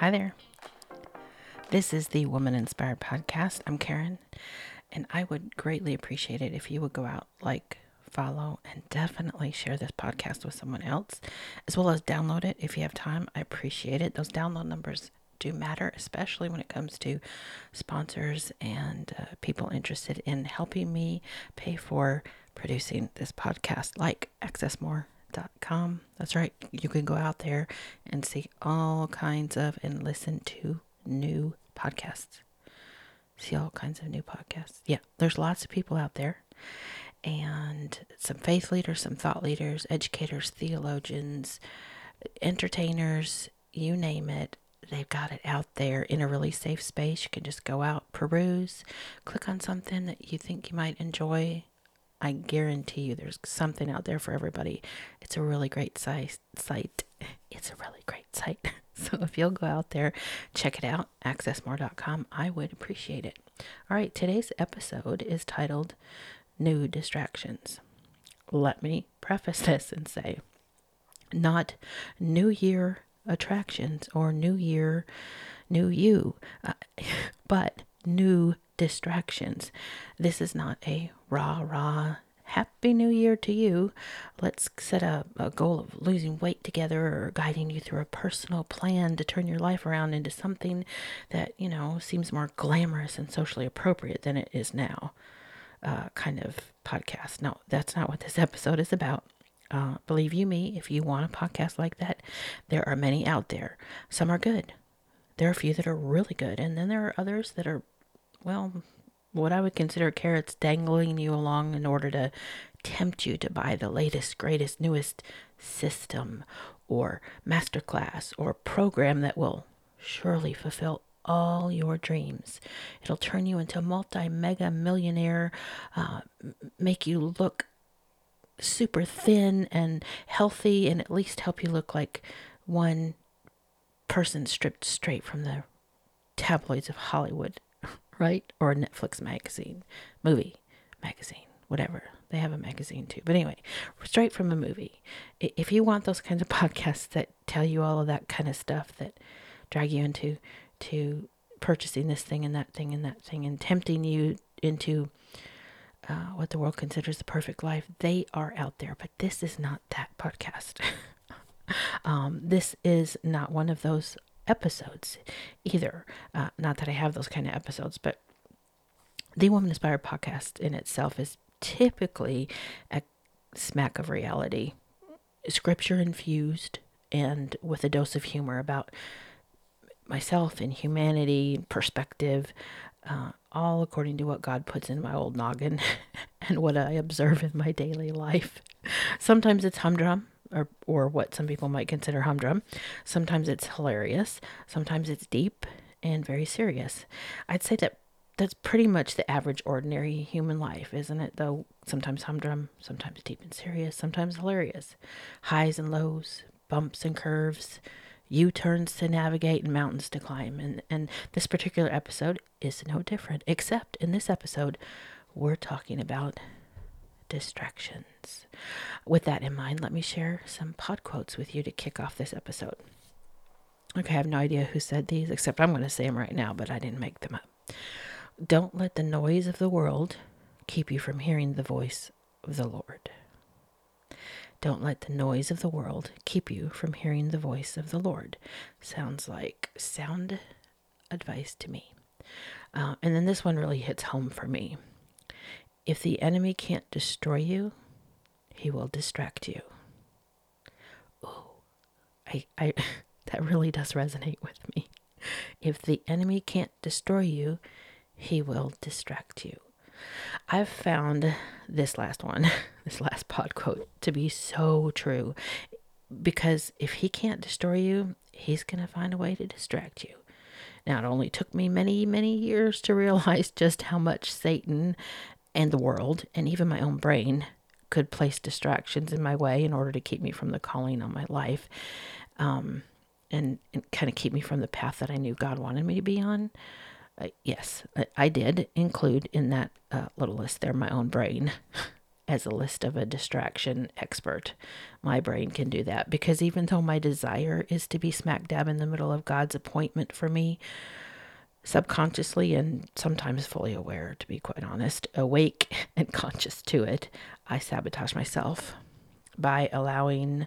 Hi there. This is the Woman Inspired Podcast. I'm Karen, and I would greatly appreciate it if you would go out, like, follow, and definitely share this podcast with someone else, as well as download it if you have time. I appreciate it. Those download numbers do matter, especially when it comes to sponsors and uh, people interested in helping me pay for producing this podcast, like accessmore.com. That's right. You can go out there and see all kinds of and listen to new podcasts. See all kinds of new podcasts. Yeah, there's lots of people out there. And some faith leaders, some thought leaders, educators, theologians, entertainers, you name it they've got it out there in a really safe space. You can just go out, peruse, click on something that you think you might enjoy. I guarantee you there's something out there for everybody. It's a really great site. It's a really great site. So if you'll go out there, check it out, accessmore.com, I would appreciate it. All right, today's episode is titled New Distractions. Let me preface this and say, not New Year attractions or New Year, New You, uh, but new distractions. This is not a rah rah Happy New Year to you. Let's set a, a, goal of losing weight together or guiding you through a personal plan to turn your life around into something that, you know, seems more glamorous and socially appropriate than it is now. Uh, kind of podcast. No, that's not what this episode is about. Uh, believe you me, if you want a podcast like that, there are many out there. Some are good. There are a few that are really good. And then there are others that are, well, what I would consider carrots dangling you along in order to tempt you to buy the latest, greatest, newest system or masterclass or program that will surely fulfill all your dreams. It'll turn you into a multi mega millionaire, uh, make you look super thin and healthy, and at least help you look like one person stripped straight from the tabloids of Hollywood right? Or a Netflix magazine, movie magazine, whatever. They have a magazine too. But anyway, straight from a movie. If you want those kinds of podcasts that tell you all of that kind of stuff that drag you into to purchasing this thing and that thing and that thing and tempting you into uh, what the world considers the perfect life, they are out there. But this is not that podcast. um, this is not one of those episodes either. Uh, not that I have those kind of episodes, but the Woman Inspired podcast in itself is typically a smack of reality, scripture infused, and with a dose of humor about myself and humanity, perspective, uh, all according to what God puts in my old noggin and what I observe in my daily life. Sometimes it's humdrum, or or what some people might consider humdrum. Sometimes it's hilarious, sometimes it's deep and very serious. I'd say that that's pretty much the average ordinary human life, isn't it? Though sometimes humdrum, sometimes deep and serious, sometimes hilarious. Highs and lows, bumps and curves, U-turns to navigate and mountains to climb. And and this particular episode is no different, except in this episode we're talking about distractions. With that in mind, let me share some pod quotes with you to kick off this episode. Okay, I have no idea who said these, except I'm going to say them right now, but I didn't make them up. Don't let the noise of the world keep you from hearing the voice of the Lord. Don't let the noise of the world keep you from hearing the voice of the Lord. Sounds like sound advice to me. Uh, and then this one really hits home for me. If the enemy can't destroy you, he will distract you. Oh, I, I, that really does resonate with me. If the enemy can't destroy you, he will distract you. I've found this last one, this last pod quote, to be so true. Because if he can't destroy you, he's going to find a way to distract you. Now, it only took me many, many years to realize just how much Satan and the world and even my own brain could place distractions in my way in order to keep me from the calling on my life um, and, and kind of keep me from the path that I knew God wanted me to be on. Uh, yes, I, I, did include in that uh, little list there my own brain as a list of a distraction expert. My brain can do that because even though my desire is to be smack dab in the middle of God's appointment for me, subconsciously and sometimes fully aware, to be quite honest, awake and conscious to it, I sabotage myself by allowing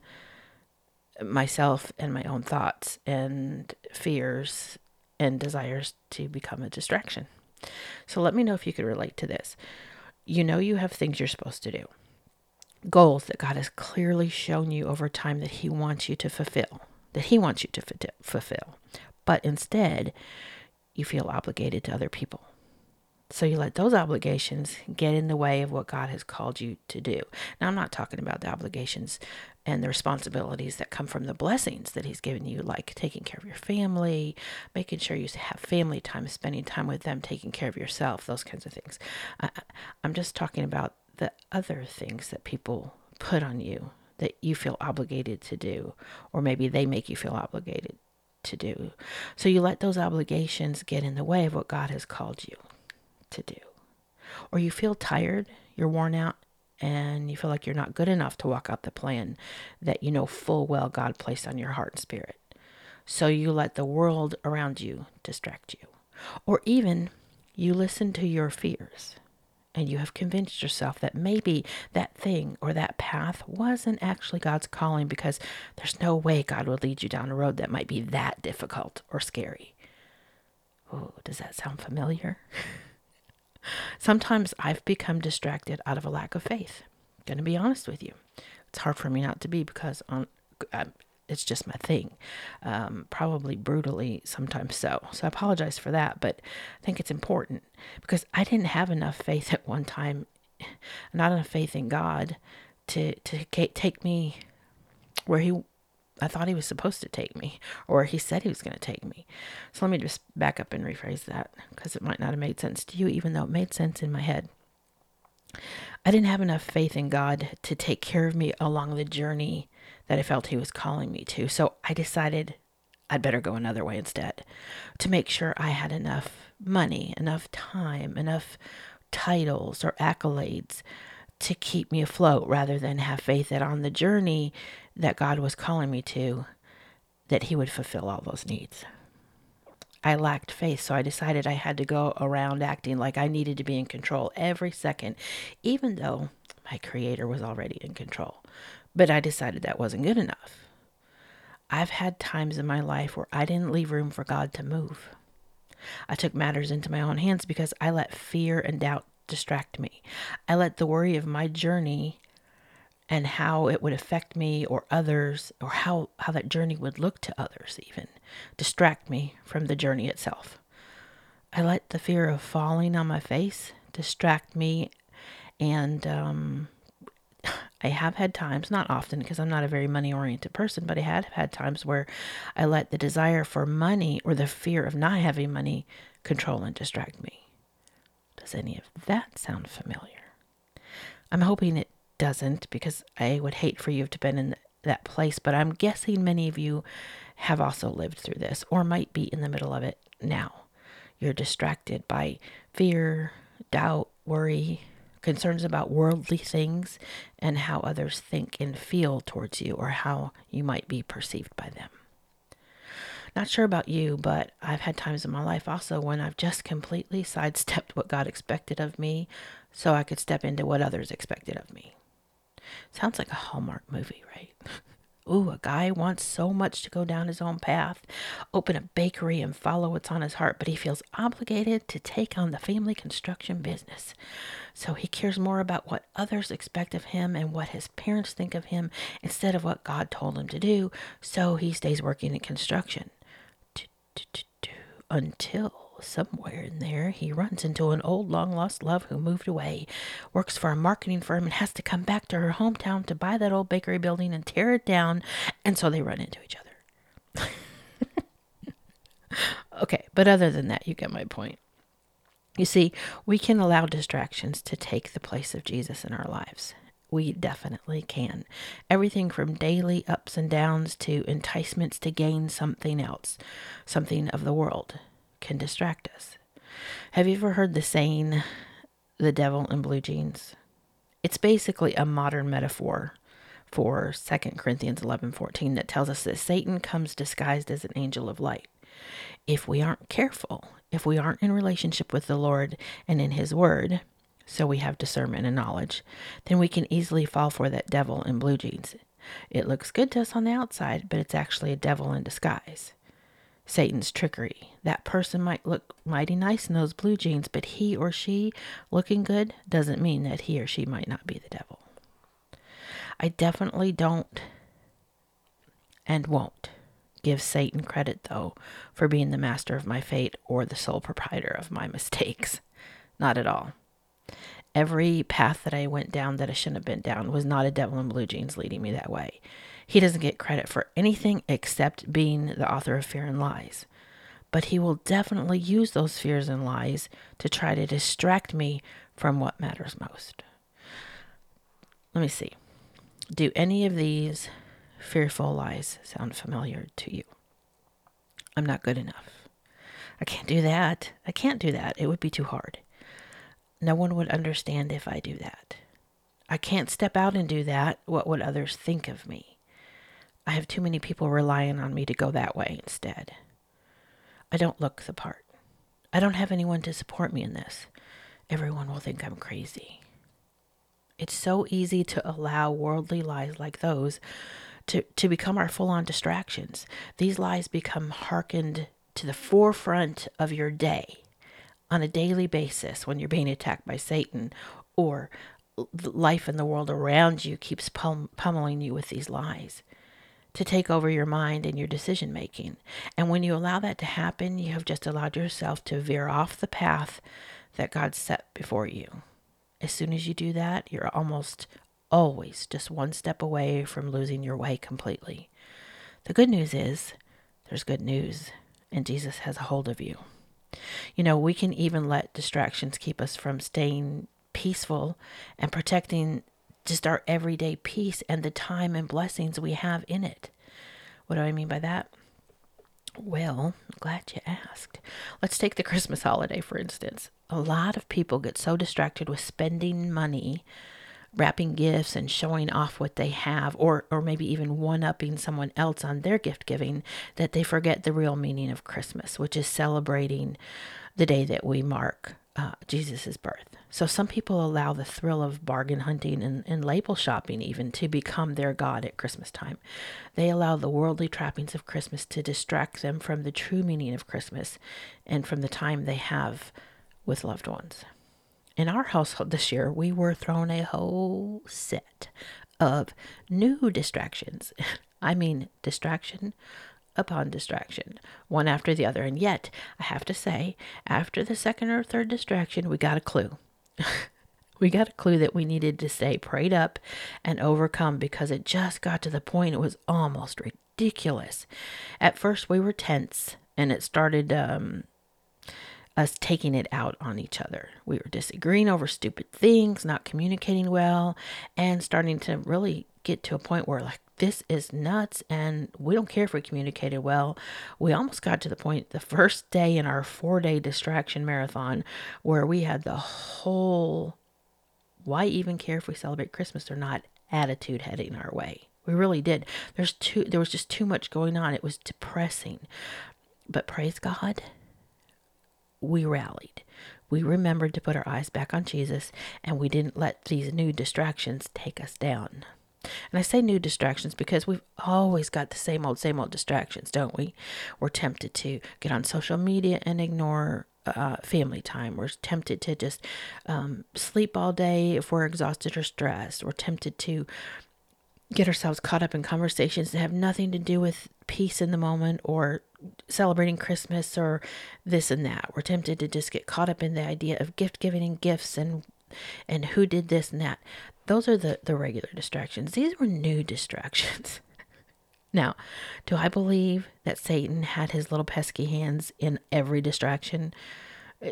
myself and my own thoughts and fears and desires to become a distraction. So let me know if you could relate to this. You know, you have things you're supposed to do, goals that God has clearly shown you over time that He wants you to fulfill, that He wants you to fulfill. But instead, you feel obligated to other people. So you let those obligations get in the way of what God has called you to do. Now, I'm not talking about the obligations and the responsibilities that come from the blessings that He's given you, like taking care of your family, making sure you have family time, spending time with them, taking care of yourself, those kinds of things. I, I'm just talking about the other things that people put on you that you feel obligated to do, or maybe they make you feel obligated to do. So you let those obligations get in the way of what God has called you to do. Or you feel tired, you're worn out, and you feel like you're not good enough to walk out the plan that you know full well God placed on your heart and spirit. So you let the world around you distract you. Or even you listen to your fears and you have convinced yourself that maybe that thing or that path wasn't actually God's calling because there's no way God would lead you down a road that might be that difficult or scary. Oh, does that sound familiar? Sometimes I've become distracted out of a lack of faith. Going to be honest with you. It's hard for me not to be because on um, it's just my thing. Um, probably brutally, sometimes so. So I apologize for that, but I think it's important because I didn't have enough faith at one time, not enough faith in God to to take me where He I thought He was supposed to take me, or He said He was going to take me. So let me just back up and rephrase that because it might not have made sense to you, even though it made sense in my head. I didn't have enough faith in God to take care of me along the journey that I felt He was calling me to. So I decided I'd better go another way instead to make sure I had enough money, enough time, enough titles or accolades to keep me afloat rather than have faith that on the journey that God was calling me to, that He would fulfill all those needs. I lacked faith, so I decided I had to go around acting like I needed to be in control every second, even though my Creator was already in control. But I decided that wasn't good enough. I've had times in my life where I didn't leave room for God to move. I took matters into my own hands because I let fear and doubt distract me. I let the worry of my journey and how it would affect me or others, or how, how that journey would look to others, even distract me from the journey itself. I let the fear of falling on my face distract me and um, I have had times, not often because I'm not a very money oriented person, but I have had times where I let the desire for money or the fear of not having money control and distract me. Does any of that sound familiar? I'm hoping it doesn't because I would hate for you to have been in that place, but I'm guessing many of you have also lived through this or might be in the middle of it now. You're distracted by fear, doubt, worry, concerns about worldly things and how others think and feel towards you or how you might be perceived by them. Not sure about you, but I've had times in my life also when I've just completely sidestepped what God expected of me so I could step into what others expected of me. Sounds like a Hallmark movie, right? Ooh, a guy wants so much to go down his own path, open a bakery, and follow what's on his heart, but he feels obligated to take on the family construction business. So he cares more about what others expect of him and what his parents think of him instead of what God told him to do. So he stays working in construction until somewhere in there he runs into an old long lost love who moved away, works for a marketing firm, and has to come back to her hometown to buy that old bakery building and tear it down. And so they run into each other. okay, but other than that, you get my point. You see, we can allow distractions to take the place of Jesus in our lives. We definitely can. Everything from daily ups and downs to enticements to gain something else, something of the world can distract us. Have you ever heard the saying, the devil in blue jeans? It's basically a modern metaphor for 2 Corinthians 11:14 that tells us that Satan comes disguised as an angel of light. If we aren't careful, if we aren't in relationship with the Lord and in his word, so we have discernment and knowledge, then we can easily fall for that devil in blue jeans. It looks good to us on the outside, but it's actually a devil in disguise. Satan's trickery. That person might look mighty nice in those blue jeans, but he or she looking good doesn't mean that he or she might not be the devil. I definitely don't and won't give Satan credit, though, for being the master of my fate or the sole proprietor of my mistakes. Not at all. Every path that I went down that I shouldn't have been down was not a devil in blue jeans leading me that way. He doesn't get credit for anything except being the author of fear and lies. But he will definitely use those fears and lies to try to distract me from what matters most. Let me see. Do any of these fearful lies sound familiar to you? I'm not good enough. I can't do that. I can't do that. It would be too hard. No one would understand if I do that. I can't step out and do that. What would others think of me? I have too many people relying on me to go that way instead. I don't look the part. I don't have anyone to support me in this. Everyone will think I'm crazy. It's so easy to allow worldly lies like those to, to become our full on distractions. These lies become hearkened to the forefront of your day on a daily basis when you're being attacked by Satan or life in the world around you keeps pum- pummeling you with these lies to take over your mind and your decision making. And when you allow that to happen, you have just allowed yourself to veer off the path that God set before you. As soon as you do that, you're almost always just one step away from losing your way completely. The good news is there's good news, and Jesus has a hold of you. You know, we can even let distractions keep us from staying peaceful and protecting just our everyday peace and the time and blessings we have in it. What do I mean by that? Well, glad you asked. Let's take the Christmas holiday, for instance. A lot of people get so distracted with spending money, wrapping gifts, and showing off what they have, or, or maybe even one upping someone else on their gift giving, that they forget the real meaning of Christmas, which is celebrating the day that we mark uh, Jesus' birth. So some people allow the thrill of bargain hunting and, and label shopping even to become their God at Christmas time. They allow the worldly trappings of Christmas to distract them from the true meaning of Christmas and from the time they have with loved ones. In our household this year, we were thrown a whole set of new distractions. I mean, distraction upon distraction, one after the other. And yet, I have to say, after the second or third distraction, we got a clue. we got a clue that we needed to stay prayed up and overcome because it just got to the point it was almost ridiculous. At first, we were tense and it started um, us taking it out on each other. We were disagreeing over stupid things, not communicating well, and starting to really get to a point where, like, this is nuts and we don't care if we communicated well. We almost got to the point the first day in our four day distraction marathon where we had the whole why even care if we celebrate Christmas or not attitude heading our way. We really did. There's too there was just too much going on. It was depressing. But praise God, we rallied. We remembered to put our eyes back on Jesus and we didn't let these new distractions take us down. And I say new distractions because we've always got the same old, same old distractions, don't we? We're tempted to get on social media and ignore uh, family time. We're tempted to just um, sleep all day if we're exhausted or stressed. We're tempted to get ourselves caught up in conversations that have nothing to do with peace in the moment or celebrating Christmas or this and that. We're tempted to just get caught up in the idea of gift giving and gifts and and who did this and that. Those are the, the regular distractions. These were new distractions. now, do I believe that Satan had his little pesky hands in every distraction?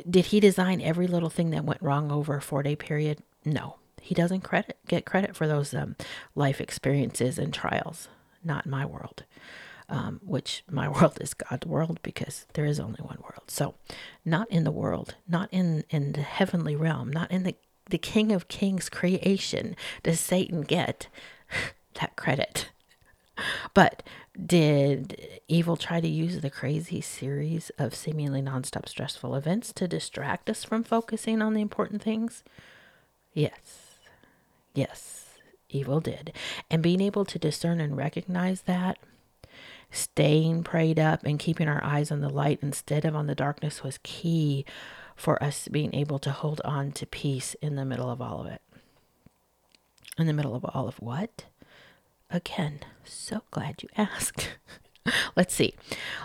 Did he design every little thing that went wrong over a four day period? No. He doesn't credit get credit for those um, life experiences and trials. Not in my world. Um, which my world is God's world because there is only one world. So, not in the world, not in in the heavenly realm, not in the the King of Kings creation does Satan get that credit? But did evil try to use the crazy series of seemingly nonstop stressful events to distract us from focusing on the important things? Yes. Yes, evil did. And being able to discern and recognize that, staying prayed up and keeping our eyes on the light instead of on the darkness was key for us being able to hold on to peace in the middle of all of it. In the middle of all of what? Again, so glad you asked. Let's see.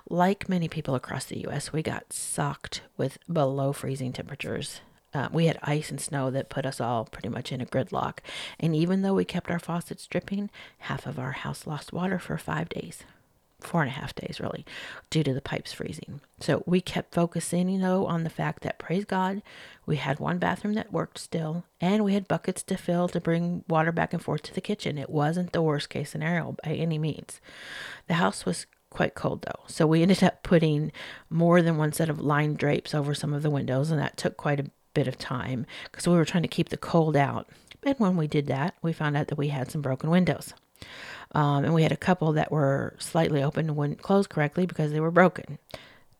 Like many people across the US, we got socked with below freezing temperatures. Uh, we had ice and snow that put us all pretty much in a gridlock. And even though we kept our faucets dripping, half of our house lost water for five days four and a half days really due to the pipes freezing. So we kept focusing, you know, on the fact that praise God, we had one bathroom that worked still and we had buckets to fill to bring water back and forth to the kitchen. It wasn't the worst case scenario by any means. The house was quite cold though. So we ended up putting more than one set of lined drapes over some of the windows and that took quite a bit of time because we were trying to keep the cold out. And when we did that, we found out that we had some broken windows. Um, and we had a couple that were slightly open and wouldn't close correctly because they were broken.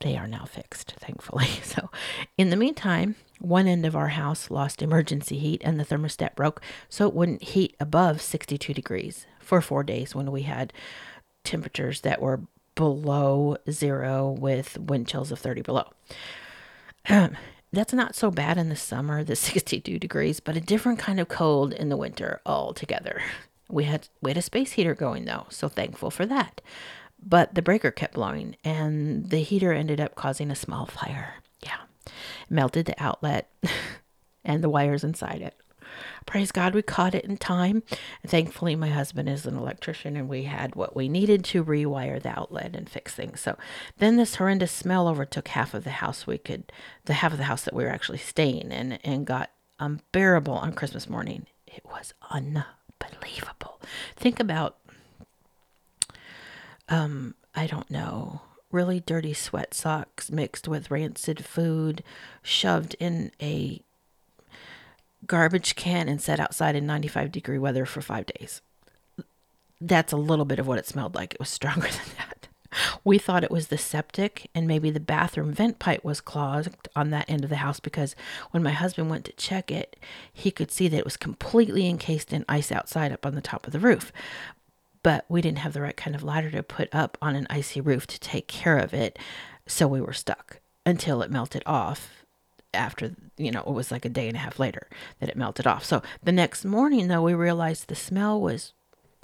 They are now fixed, thankfully. So, in the meantime, one end of our house lost emergency heat and the thermostat broke, so it wouldn't heat above 62 degrees for four days when we had temperatures that were below zero with wind chills of 30 below. That's not so bad in the summer, the 62 degrees, but a different kind of cold in the winter altogether. We had we had a space heater going though, so thankful for that. But the breaker kept blowing and the heater ended up causing a small fire. Yeah. melted the outlet and the wires inside it. Praise God, we caught it in time. Thankfully, my husband is an electrician and we had what we needed to rewire the outlet and fix things. So then this horrendous smell overtook half of the house we could, the half of the house that we were actually staying in, and got unbearable on Christmas morning. It was unbearable unbelievable. Think about, um, I don't know, really dirty sweat socks mixed with rancid food, shoved in a garbage can and set outside in 95 degree weather for five days. That's a little bit of what it smelled like. It was stronger than that. We thought it was the septic and maybe the bathroom vent pipe was clogged on that end of the house because when my husband went to check it, he could see that it was completely encased in ice outside up on the top of the roof. But we didn't have the right kind of ladder to put up on an icy roof to take care of it, so we were stuck until it melted off after you know it was like a day and a half later that it melted off so the next morning though we realized the smell was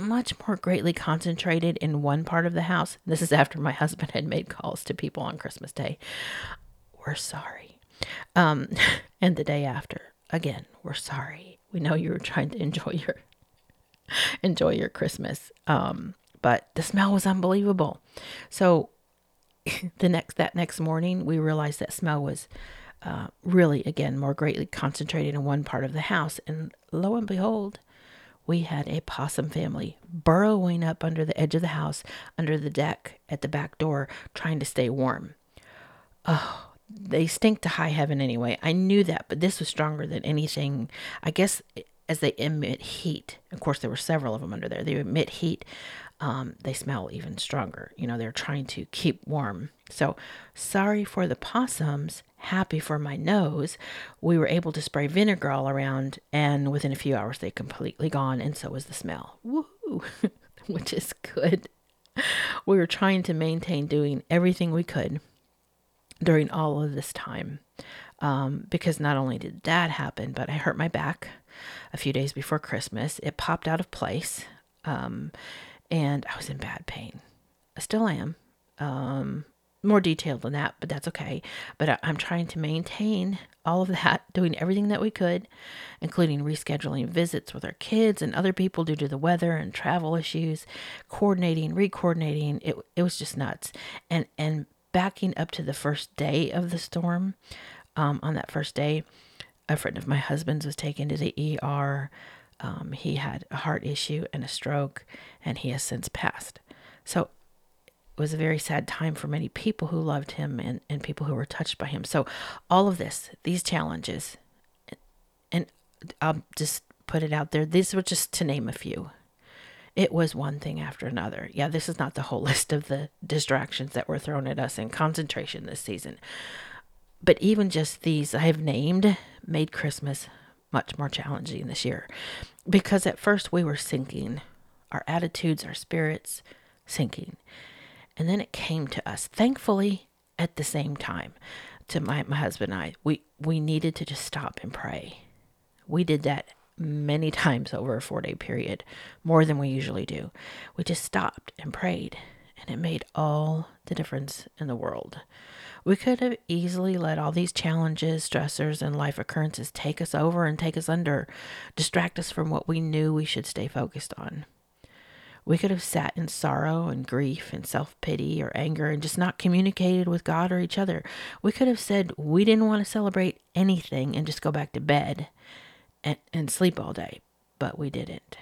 much more greatly concentrated in one part of the house. This is after my husband had made calls to people on Christmas Day. We're sorry. Um, and the day after, again, we're sorry. We know you were trying to enjoy your enjoy your Christmas. Um, but the smell was unbelievable. So the next that next morning, we realized that smell was uh, really again more greatly concentrated in one part of the house, and lo and behold, we had a possum family burrowing up under the edge of the house, under the deck, at the back door, trying to stay warm. Oh, they stink to high heaven anyway. I knew that, but this was stronger than anything. I guess eh, as they emit heat, of course, there were several of them under there. They emit heat. Um, they smell even stronger. You know, they're trying to keep warm. So sorry for the possums happy for my nose, we were able to spray vinegar all around, and within a few hours, they completely gone, and so was the smell. Woo! Which is good. We were trying to maintain doing everything we could during all of this time. Um, because not only did that happen, but I hurt my back a few days before Christmas. It popped out of place, um, and I was in bad pain. I still am. Um, more detailed than that, but that's okay. But I, am trying to maintain all of that, doing everything that we could, including rescheduling visits with our kids and other people due to the weather and travel issues, coordinating, recoordinating. It it was just nuts. And and backing up to the first day of the storm, um, on that first day, a friend of my husband's was taken to the ER. Um, he had a heart issue and a stroke, and he has since passed. So it was a very sad time for many people who loved him and, and people who were touched by him. So, all of this, these challenges, and I'll just put it out there. These were just to name a few. It was one thing after another. Yeah, this is not the whole list of the distractions that were thrown at us in concentration this season. But even just these I have named made Christmas much more challenging this year because at first we were sinking, our attitudes, our spirits sinking. And then it came to us, thankfully, at the same time, to my, my husband and I. We, we needed to just stop and pray. We did that many times over a four day period, more than we usually do. We just stopped and prayed, and it made all the difference in the world. We could have easily let all these challenges, stressors, and life occurrences take us over and take us under, distract us from what we knew we should stay focused on. We could have sat in sorrow and grief and self pity or anger and just not communicated with God or each other. We could have said we didn't want to celebrate anything and just go back to bed and, and sleep all day, but we didn't.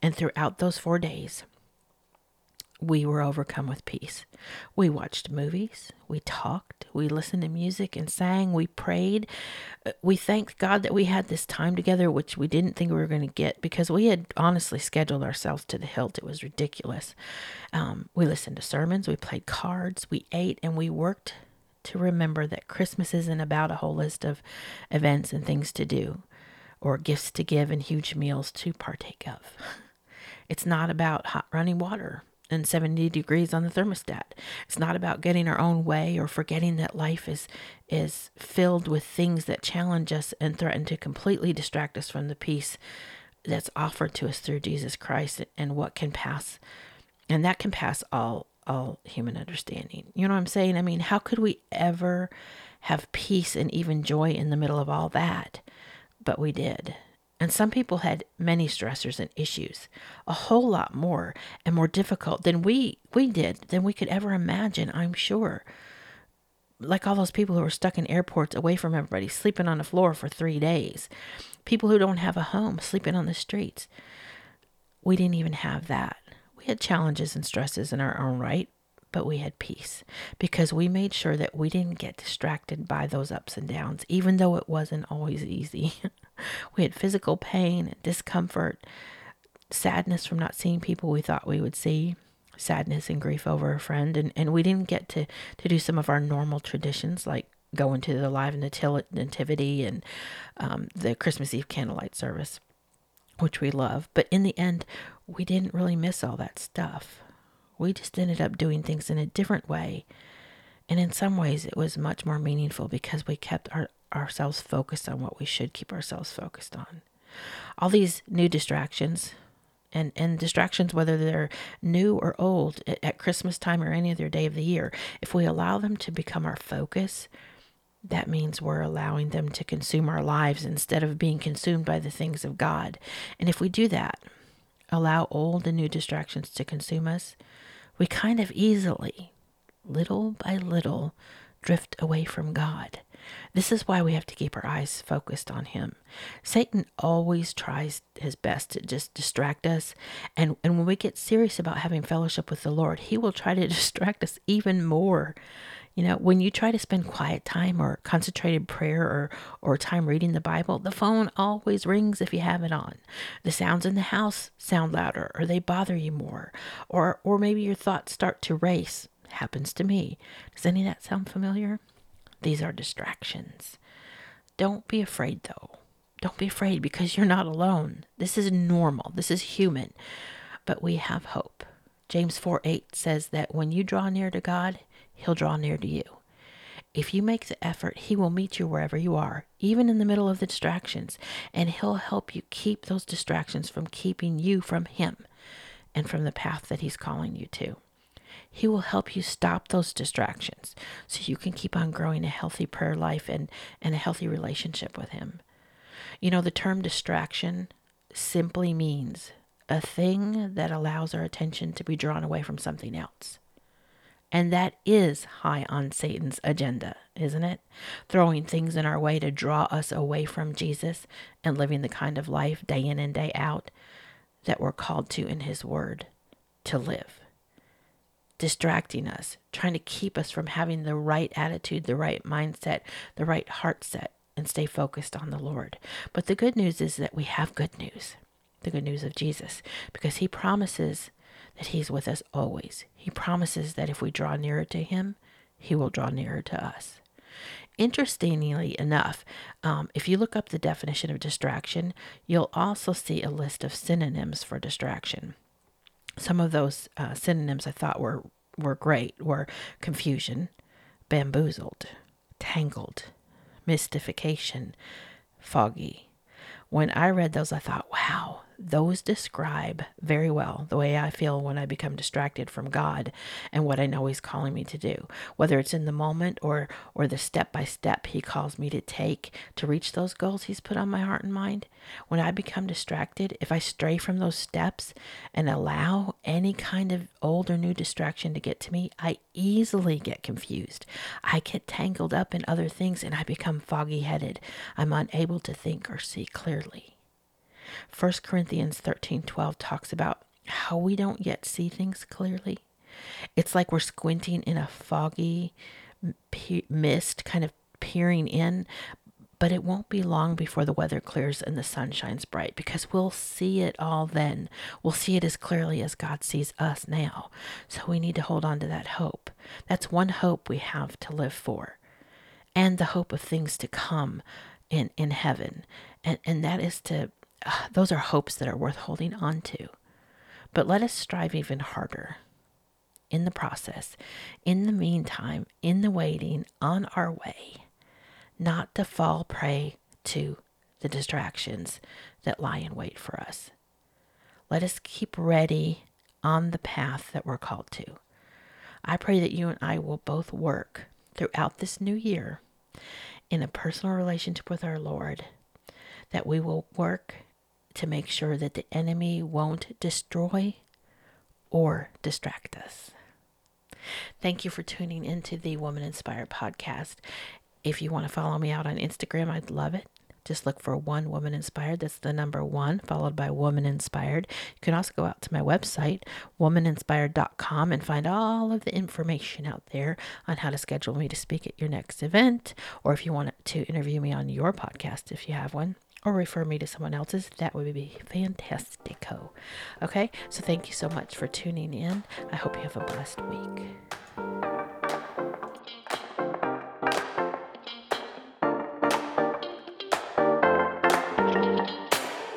And throughout those four days, we were overcome with peace. We watched movies, we talked, we listened to music and sang, we prayed. Uh, we thanked God that we had this time together, which we didn't think we were going to get because we had honestly scheduled ourselves to the hilt. It was ridiculous. Um, we listened to sermons, we played cards, we ate, and we worked to remember that Christmas isn't about a whole list of events and things to do or gifts to give and huge meals to partake of. It's not about hot running water and 70 degrees on the thermostat. It's not about getting our own way or forgetting that life is is filled with things that challenge us and threaten to completely distract us from the peace that's offered to us through Jesus Christ and what can pass and that can pass all all human understanding. You know what I'm saying? I mean, how could we ever have peace and even joy in the middle of all that? But we did. And some people had many stressors and issues, a whole lot more and more difficult than we we did, than we could ever imagine, I'm sure. Like all those people who are stuck in airports away from everybody, sleeping on the floor for 3 days. People who don't have a home, sleeping on the streets. We didn't even have that. We had challenges and stresses in our own right, but we had peace because we made sure that we didn't get distracted by those ups and downs, even though it wasn't always easy. We had physical pain discomfort, sadness from not seeing people we thought we would see, sadness and grief over a friend. And, and we didn't get to, to do some of our normal traditions like going to the live nativity and um, the Christmas Eve candlelight service, which we love. But in the end, we didn't really miss all that stuff. We just ended up doing things in a different way. And in some ways, it was much more meaningful because we kept our, ourselves focused on what we should keep ourselves focused on. All these new distractions, and, and distractions, whether they're new or old, at, at Christmas time or any other day of the year, if we allow them to become our focus, that means we're allowing them to consume our lives instead of being consumed by the things of God. And if we do that, allow old and new distractions to consume us, we kind of easily, little by little, drift away from God. This is why we have to keep our eyes focused on Him. Satan always tries his best to just distract us. And, and when we get serious about having fellowship with the Lord, He will try to distract us even more. You know, when you try to spend quiet time or concentrated prayer or, or time reading the Bible, the phone always rings if you have it on. The sounds in the house sound louder or they bother you more. Or, or maybe your thoughts start to race. Happens to me. Does any of that sound familiar? These are distractions. Don't be afraid, though. Don't be afraid because you're not alone. This is normal. This is human. But we have hope. James 4 8 says that when you draw near to God, He'll draw near to you. If you make the effort, He will meet you wherever you are, even in the middle of the distractions, and He'll help you keep those distractions from keeping you from Him and from the path that He's calling you to. He will help you stop those distractions so you can keep on growing a healthy prayer life and, and a healthy relationship with Him. You know, the term distraction simply means a thing that allows our attention to be drawn away from something else. And that is high on Satan's agenda, isn't it? Throwing things in our way to draw us away from Jesus and living the kind of life day in and day out that we're called to in His Word to live distracting us, trying to keep us from having the right attitude, the right mindset, the right heart set, and stay focused on the Lord. But the good news is that we have good news the good news of Jesus because he promises that he's with us always. He promises that if we draw nearer to him, he will draw nearer to us. Interestingly enough, um, if you look up the definition of distraction, you'll also see a list of synonyms for distraction. Some of those uh, synonyms I thought were, were great were confusion, bamboozled, tangled, mystification, foggy. When I read those, I thought, wow, those describe very well the way I feel when I become distracted from God and what I know He's calling me to do, whether it's in the moment or or the step by step He calls me to take to reach those goals He's put on my heart and mind. When I become distracted, if I stray from those steps and allow any kind of old or new distraction to get to me, I easily get confused. I get tangled up in other things and I become foggy headed. I'm unable to think or see clearly. 1 Corinthians 13:12 talks about how we don't yet see things clearly. It's like we're squinting in a foggy mist kind of peering in, but it won't be long before the weather clears and the sun shines bright because we'll see it all then. We'll see it as clearly as God sees us now. So we need to hold on to that hope. That's one hope we have to live for. And the hope of things to come in, in heaven. And, and that is to those are hopes that are worth holding on to. But let us strive even harder in the process, in the meantime, in the waiting, on our way, not to fall prey to the distractions that lie in wait for us. Let us keep ready on the path that we're called to. I pray that you and I will both work throughout this new year in a personal relationship with our Lord, that we will work to make sure that the enemy won't destroy or distract us. Thank you for tuning into the Woman Inspired podcast. If you want to follow me out on Instagram, I'd love it. Just look for One Woman Inspired. That's the number one, followed by Woman Inspired. You can also go out to my website, womaninspired.com, and find all of the information out there on how to schedule me to speak at your next event, or if you want to interview me on your podcast, if you have one or refer me to someone else's, that would be fantastico. Okay, so thank you so much for tuning in. I hope you have a blessed week.